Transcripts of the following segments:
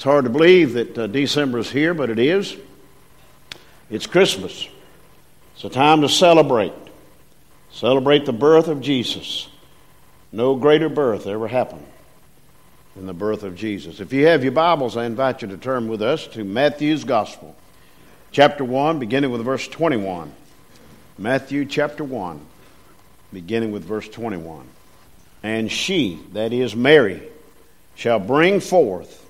It's hard to believe that uh, December is here, but it is. It's Christmas. It's a time to celebrate. Celebrate the birth of Jesus. No greater birth ever happened than the birth of Jesus. If you have your Bibles, I invite you to turn with us to Matthew's Gospel, chapter 1, beginning with verse 21. Matthew chapter 1, beginning with verse 21. And she, that is Mary, shall bring forth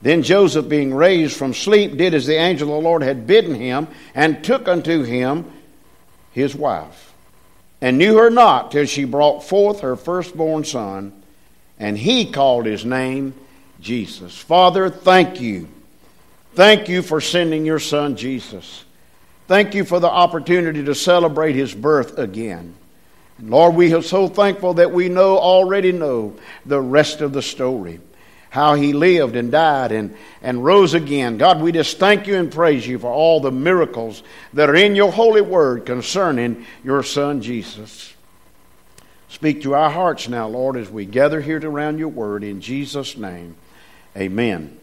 Then Joseph, being raised from sleep, did as the angel of the Lord had bidden him, and took unto him his wife, and knew her not till she brought forth her firstborn son, and he called his name Jesus. Father, thank you. Thank you for sending your son Jesus. Thank you for the opportunity to celebrate his birth again. Lord, we are so thankful that we know already know the rest of the story how he lived and died and, and rose again. God, we just thank you and praise you for all the miracles that are in your holy word concerning your son Jesus. Speak to our hearts now, Lord, as we gather here to around your word in Jesus' name. Amen.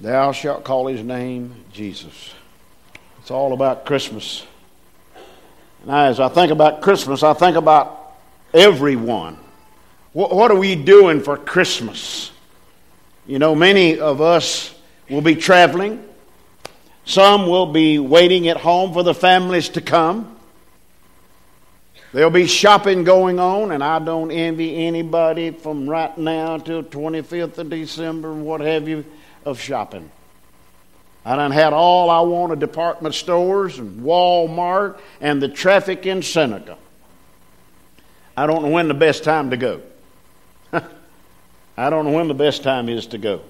Thou shalt call his name Jesus. It's all about Christmas. Now, as I think about Christmas, I think about everyone. What, what are we doing for Christmas? You know, many of us will be traveling. Some will be waiting at home for the families to come. There'll be shopping going on, and I don't envy anybody from right now till 25th of December, what have you, of shopping. I done had all I want of department stores and Walmart and the traffic in Seneca. I don't know when the best time to go. I don't know when the best time is to go.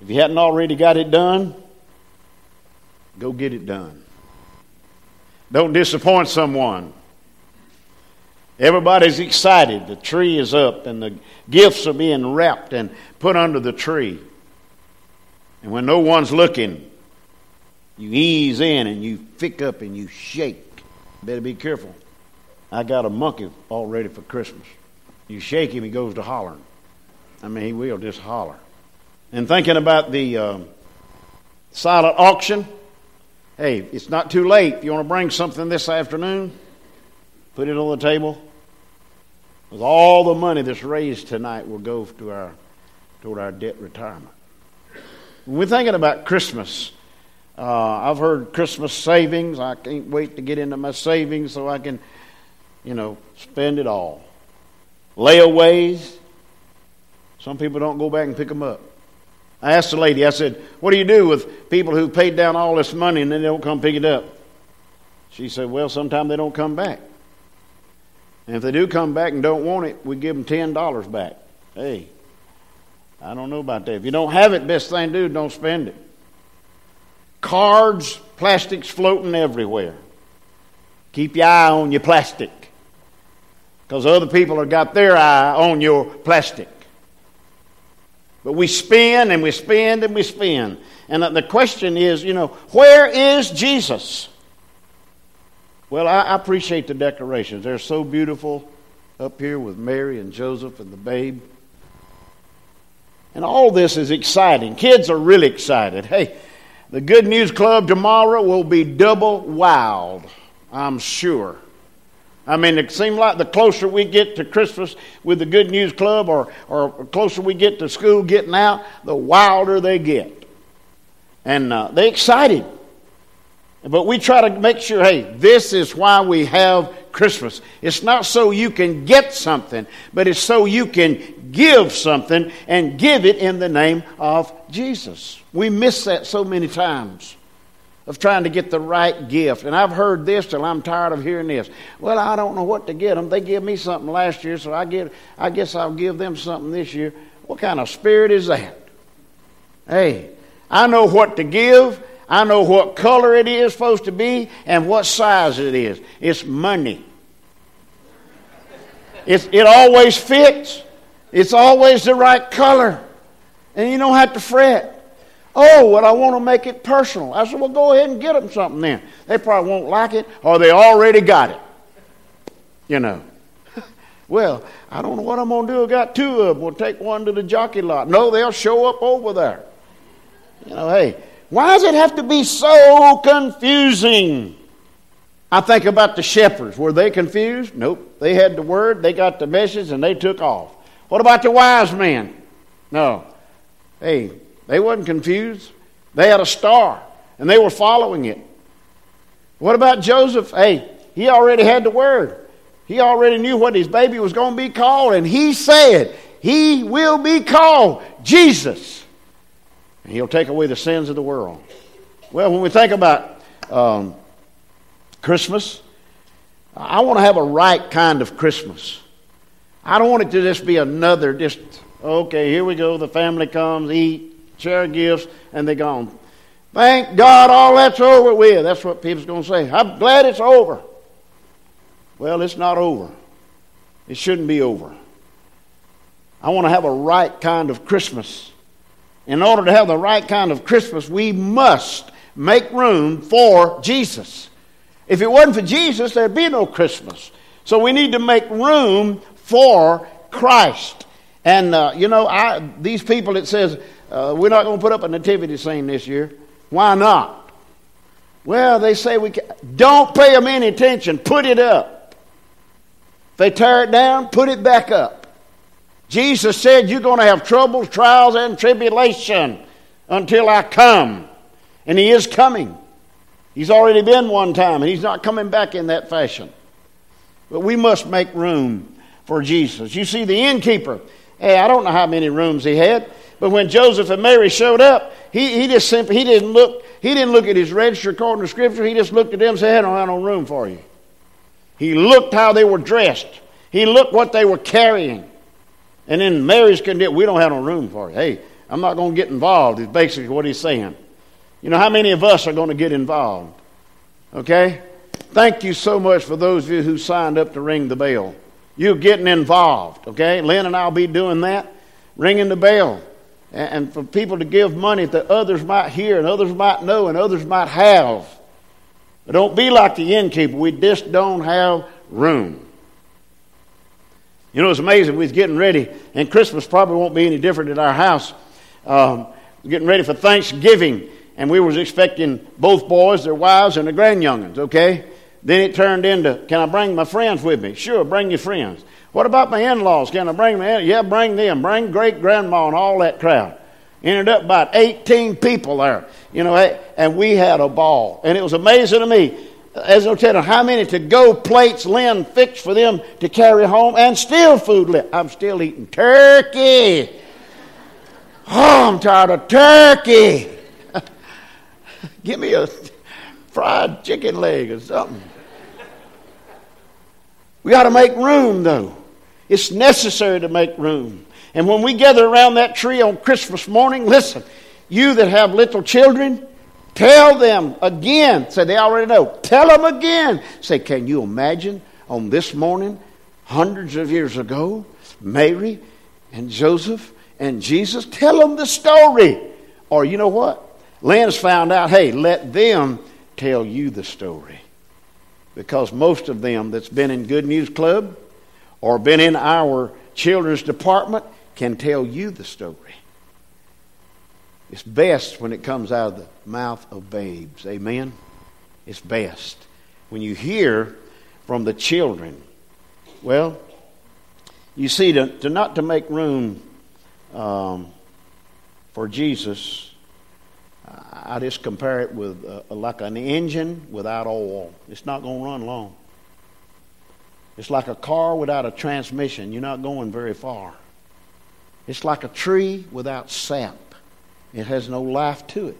If you hadn't already got it done, go get it done. Don't disappoint someone. Everybody's excited. The tree is up and the gifts are being wrapped and put under the tree. And when no one's looking, you ease in and you pick up and you shake. Better be careful. I got a monkey all ready for Christmas. You shake him, he goes to hollering. I mean, he will just holler. And thinking about the uh, silent auction, hey, it's not too late. If you want to bring something this afternoon, put it on the table. With all the money that's raised tonight will go to our, toward our debt retirement. When we're thinking about Christmas, uh, I've heard Christmas savings. I can't wait to get into my savings so I can, you know, spend it all. Layaways, some people don't go back and pick them up. I asked the lady, I said, What do you do with people who paid down all this money and then they don't come pick it up? She said, Well, sometimes they don't come back. And if they do come back and don't want it, we give them $10 back. Hey, I don't know about that. If you don't have it, best thing to do, don't spend it. Cards, plastics floating everywhere. Keep your eye on your plastic. Because other people have got their eye on your plastic. But we spend and we spend and we spend. And the question is, you know, where is Jesus? Well, I appreciate the decorations. They're so beautiful up here with Mary and Joseph and the babe. And all this is exciting. Kids are really excited. Hey, the Good News Club tomorrow will be double wild, I'm sure. I mean, it seems like the closer we get to Christmas with the Good News Club or, or closer we get to school getting out, the wilder they get. And uh, they're excited. But we try to make sure hey, this is why we have Christmas. It's not so you can get something, but it's so you can give something and give it in the name of Jesus. We miss that so many times of trying to get the right gift. And I've heard this till I'm tired of hearing this. Well, I don't know what to get them. They gave me something last year, so I get I guess I'll give them something this year. What kind of spirit is that? Hey, I know what to give. I know what color it is supposed to be and what size it is. It's money. It's, it always fits. It's always the right color. And you don't have to fret. Oh, well, I want to make it personal. I said, well, go ahead and get them something then. They probably won't like it, or they already got it. You know. well, I don't know what I'm going to do. I got two of them. We'll take one to the jockey lot. No, they'll show up over there. You know, hey, why does it have to be so confusing? I think about the shepherds. Were they confused? Nope. They had the word, they got the message, and they took off. What about the wise men? No. Hey, they wasn't confused. They had a star, and they were following it. What about Joseph? Hey, he already had the word. He already knew what his baby was going to be called, and he said, He will be called Jesus. And he'll take away the sins of the world. Well, when we think about um, Christmas, I want to have a right kind of Christmas. I don't want it to just be another, just, okay, here we go, the family comes, eat, share gifts, and they're gone. Thank God all that's over with. That's what people's going to say. I'm glad it's over. Well, it's not over. It shouldn't be over. I want to have a right kind of Christmas. In order to have the right kind of Christmas, we must make room for Jesus. If it wasn't for Jesus, there'd be no Christmas. So we need to make room for Christ. And, uh, you know, I, these people, it says, uh, we're not going to put up a nativity scene this year. Why not? Well, they say we can. Don't pay them any attention. Put it up. If they tear it down, put it back up. Jesus said you're going to have troubles, trials, and tribulation until I come. And He is coming. He's already been one time, and He's not coming back in that fashion. But we must make room for Jesus. You see, the innkeeper, hey, I don't know how many rooms he had. But when Joseph and Mary showed up, he, he just simply he didn't look he didn't look at his register according to Scripture. He just looked at them and said, "I don't have no room for you." He looked how they were dressed. He looked what they were carrying. And then Mary's condition, we don't have no room for you. Hey, I'm not going to get involved. Is basically what he's saying. You know how many of us are going to get involved? Okay. Thank you so much for those of you who signed up to ring the bell. You're getting involved. Okay. Lynn and I'll be doing that, ringing the bell and for people to give money that others might hear and others might know and others might have. But don't be like the innkeeper. We just don't have room. You know, it's amazing. We're getting ready, and Christmas probably won't be any different at our house. Um, getting ready for Thanksgiving, and we was expecting both boys, their wives, and the grandyoungins, okay? Then it turned into, can I bring my friends with me? Sure, bring your friends. What about my in laws? Can I bring them? Yeah, bring them. Bring great grandma and all that crowd. Ended up about 18 people there, you know, eh, and we had a ball. And it was amazing to me, as I tell you, how many to go plates Lynn fixed for them to carry home, and still food left. I'm still eating turkey. Oh, I'm tired of turkey. Give me a fried chicken leg or something. We got to make room, though. It's necessary to make room. And when we gather around that tree on Christmas morning, listen, you that have little children, tell them again. Say, they already know. Tell them again. Say, can you imagine on this morning, hundreds of years ago, Mary and Joseph and Jesus? Tell them the story. Or you know what? Lynn's found out, hey, let them tell you the story. Because most of them that's been in Good News Club, or been in our children's department can tell you the story. It's best when it comes out of the mouth of babes. Amen? It's best. When you hear from the children. Well, you see, to, to not to make room um, for Jesus, I just compare it with uh, like an engine without oil. It's not going to run long. It's like a car without a transmission. You're not going very far. It's like a tree without sap. It has no life to it.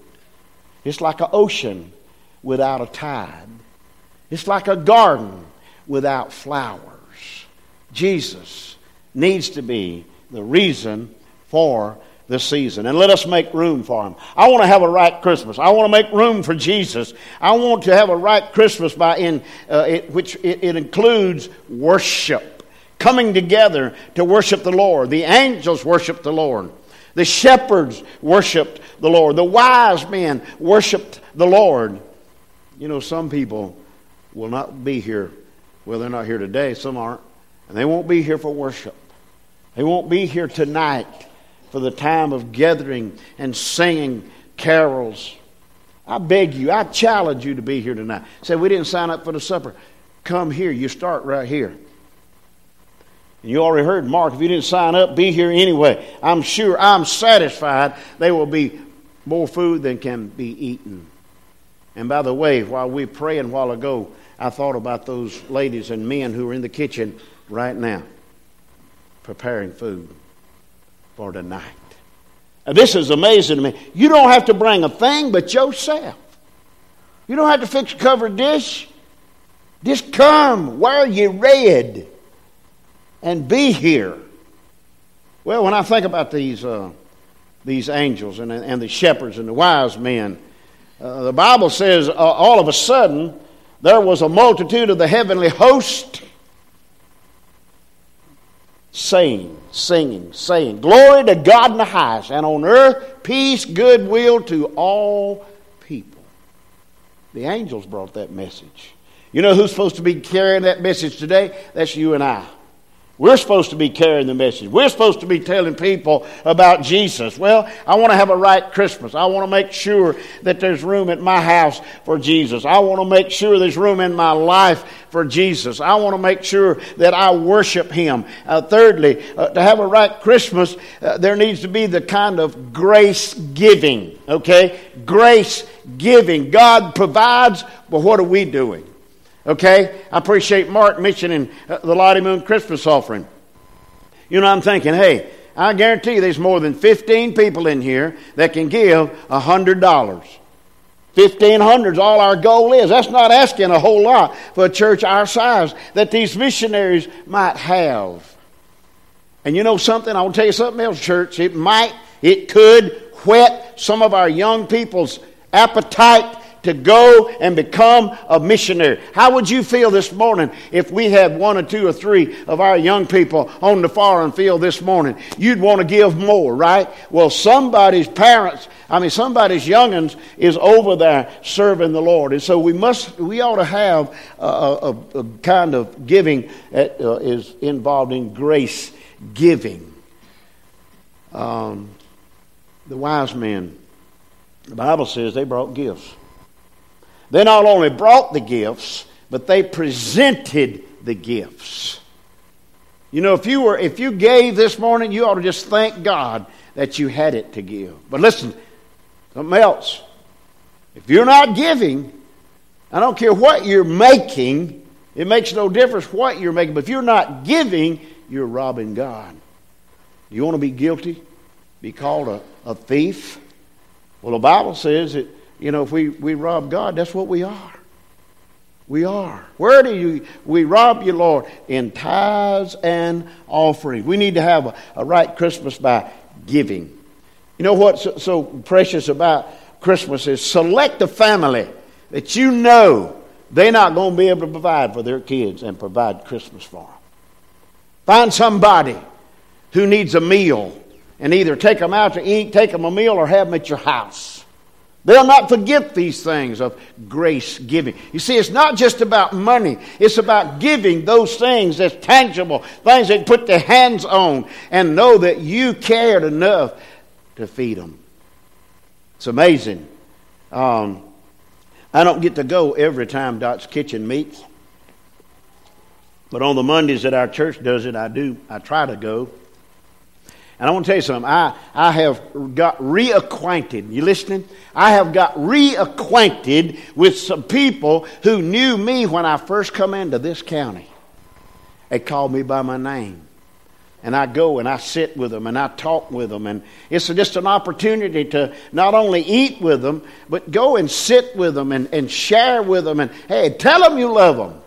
It's like an ocean without a tide. It's like a garden without flowers. Jesus needs to be the reason for this season. And let us make room for him. I want to have a right Christmas. I want to make room for Jesus. I want to have a right Christmas by in uh, it, which it, it includes worship, coming together to worship the Lord. The angels worshiped the Lord. The shepherds worshiped the Lord. The wise men worshiped the Lord. You know, some people will not be here. Well, they're not here today. Some aren't. And they won't be here for worship. They won't be here tonight for the time of gathering and singing carols. I beg you, I challenge you to be here tonight. Say, we didn't sign up for the supper. Come here. You start right here. And you already heard Mark. If you didn't sign up, be here anyway. I'm sure, I'm satisfied there will be more food than can be eaten. And by the way, while we were praying a while ago, I thought about those ladies and men who are in the kitchen right now preparing food for tonight. Now, this is amazing to me. You don't have to bring a thing but yourself. You don't have to fix a covered dish. Just come, wear your red, and be here. Well, when I think about these, uh, these angels and, and the shepherds and the wise men, uh, the Bible says uh, all of a sudden there was a multitude of the heavenly host saying, singing, saying, Glory to God in the highest, and on earth peace, goodwill to all people. The angels brought that message. You know who's supposed to be carrying that message today? That's you and I. We're supposed to be carrying the message. We're supposed to be telling people about Jesus. Well, I want to have a right Christmas. I want to make sure that there's room at my house for Jesus. I want to make sure there's room in my life for Jesus. I want to make sure that I worship Him. Uh, thirdly, uh, to have a right Christmas, uh, there needs to be the kind of grace giving. Okay? Grace giving. God provides, but what are we doing? Okay? I appreciate Mark mentioning uh, the Lottie Moon Christmas offering. You know, I'm thinking, hey, I guarantee you there's more than 15 people in here that can give $100. 1500 is all our goal is. That's not asking a whole lot for a church our size that these missionaries might have. And you know something? I will tell you something else, church. It might, it could whet some of our young people's appetite to go and become a missionary. How would you feel this morning if we had one or two or three of our young people on the foreign field this morning? You'd want to give more, right? Well, somebody's parents, I mean, somebody's youngins is over there serving the Lord. And so we must, we ought to have a, a, a kind of giving that uh, is involved in grace giving. Um, the wise men, the Bible says they brought gifts. They not only brought the gifts, but they presented the gifts. You know, if you were if you gave this morning, you ought to just thank God that you had it to give. But listen, something else. If you're not giving, I don't care what you're making, it makes no difference what you're making. But if you're not giving, you're robbing God. You want to be guilty? Be called a, a thief? Well, the Bible says that you know, if we, we rob God, that's what we are. We are. Where do you we rob you, Lord? In tithes and offerings. We need to have a, a right Christmas by giving. You know what's so, so precious about Christmas is select a family that you know they're not going to be able to provide for their kids and provide Christmas for them. Find somebody who needs a meal and either take them out to eat, take them a meal, or have them at your house. They'll not forget these things of grace giving. You see, it's not just about money. It's about giving those things that's tangible, things they put their hands on and know that you cared enough to feed them. It's amazing. Um, I don't get to go every time Dot's Kitchen meets. But on the Mondays that our church does it, I do. I try to go. And I want to tell you something. I, I have got reacquainted. You listening? I have got reacquainted with some people who knew me when I first come into this county. They called me by my name. And I go and I sit with them and I talk with them. And it's just an opportunity to not only eat with them, but go and sit with them and, and share with them. And hey, tell them you love them.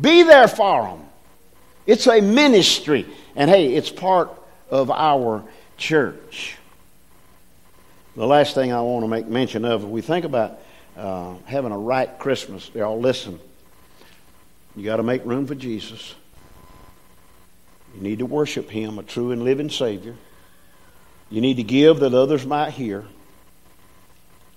Be there for them. It's a ministry. And hey, it's part of our church. The last thing I want to make mention of, we think about uh, having a right Christmas. Y'all listen. You got to make room for Jesus. You need to worship Him, a true and living Savior. You need to give that others might hear.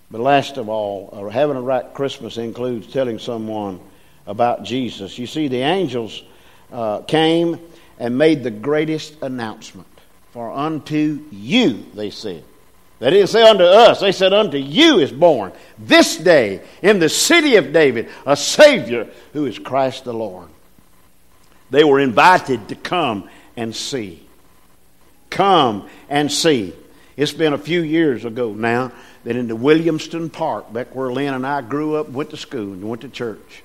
But last of all, uh, having a right Christmas includes telling someone about Jesus. You see, the angels uh, came and made the greatest announcement. For unto you, they said. They didn't say unto us, they said unto you is born this day in the city of David a Savior who is Christ the Lord. They were invited to come and see. Come and see. It's been a few years ago now that in the Williamston Park, back where Lynn and I grew up, went to school and went to church,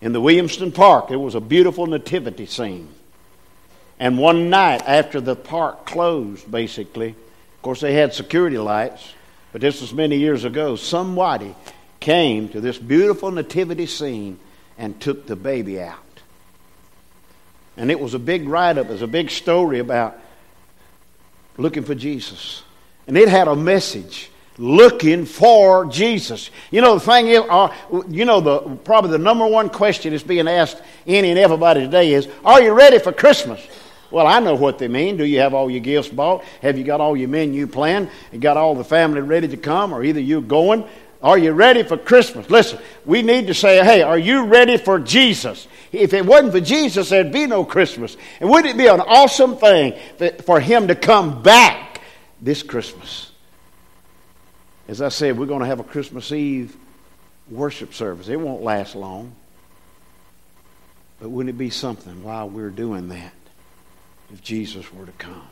in the Williamston Park, there was a beautiful nativity scene. And one night after the park closed, basically, of course, they had security lights, but this was many years ago. Somebody came to this beautiful nativity scene and took the baby out. And it was a big write up, it was a big story about looking for Jesus. And it had a message looking for Jesus. You know, the thing is, uh, you know, the, probably the number one question that's being asked any and everybody today is, Are you ready for Christmas? Well, I know what they mean. Do you have all your gifts bought? Have you got all your menu planned? You got all the family ready to come? Or either you going? Are you ready for Christmas? Listen, we need to say, hey, are you ready for Jesus? If it wasn't for Jesus, there'd be no Christmas. And wouldn't it be an awesome thing for Him to come back this Christmas? As I said, we're going to have a Christmas Eve worship service. It won't last long. But wouldn't it be something while we're doing that? If Jesus were to come.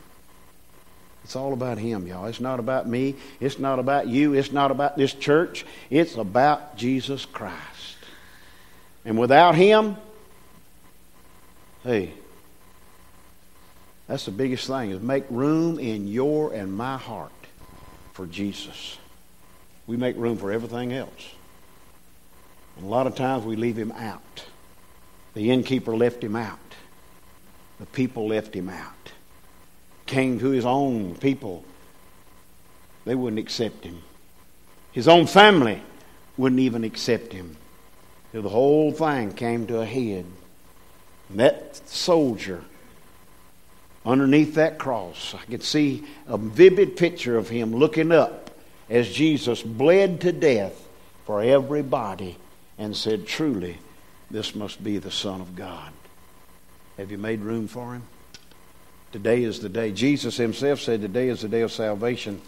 It's all about Him, y'all. It's not about me. It's not about you. It's not about this church. It's about Jesus Christ. And without Him, hey, that's the biggest thing is make room in your and my heart for Jesus. We make room for everything else. And a lot of times we leave him out. The innkeeper left him out. The people left him out. Came to his own people. They wouldn't accept him. His own family wouldn't even accept him. Till the whole thing came to a head. And that soldier underneath that cross, I could see a vivid picture of him looking up as Jesus bled to death for everybody and said, Truly, this must be the Son of God. Have you made room for him? Today is the day. Jesus himself said, Today is the day of salvation.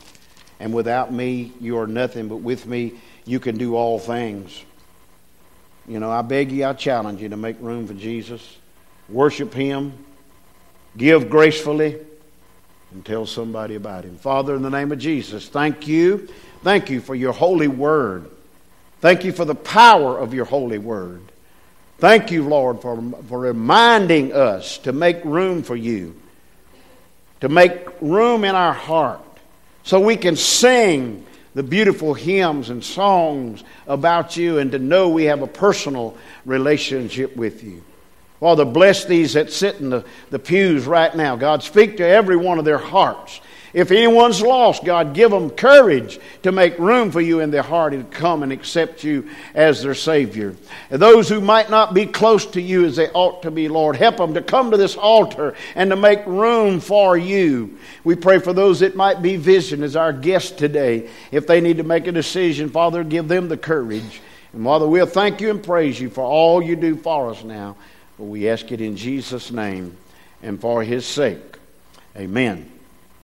And without me, you are nothing, but with me, you can do all things. You know, I beg you, I challenge you to make room for Jesus. Worship him. Give gracefully. And tell somebody about him. Father, in the name of Jesus, thank you. Thank you for your holy word. Thank you for the power of your holy word. Thank you, Lord, for, for reminding us to make room for you, to make room in our heart so we can sing the beautiful hymns and songs about you and to know we have a personal relationship with you. Father, bless these that sit in the, the pews right now. God, speak to every one of their hearts. If anyone's lost, God, give them courage to make room for you in their heart and come and accept you as their Savior. And those who might not be close to you as they ought to be, Lord, help them to come to this altar and to make room for you. We pray for those that might be visiting as our guests today. If they need to make a decision, Father, give them the courage. And Father, we'll thank you and praise you for all you do for us now. We ask it in Jesus' name and for his sake. Amen.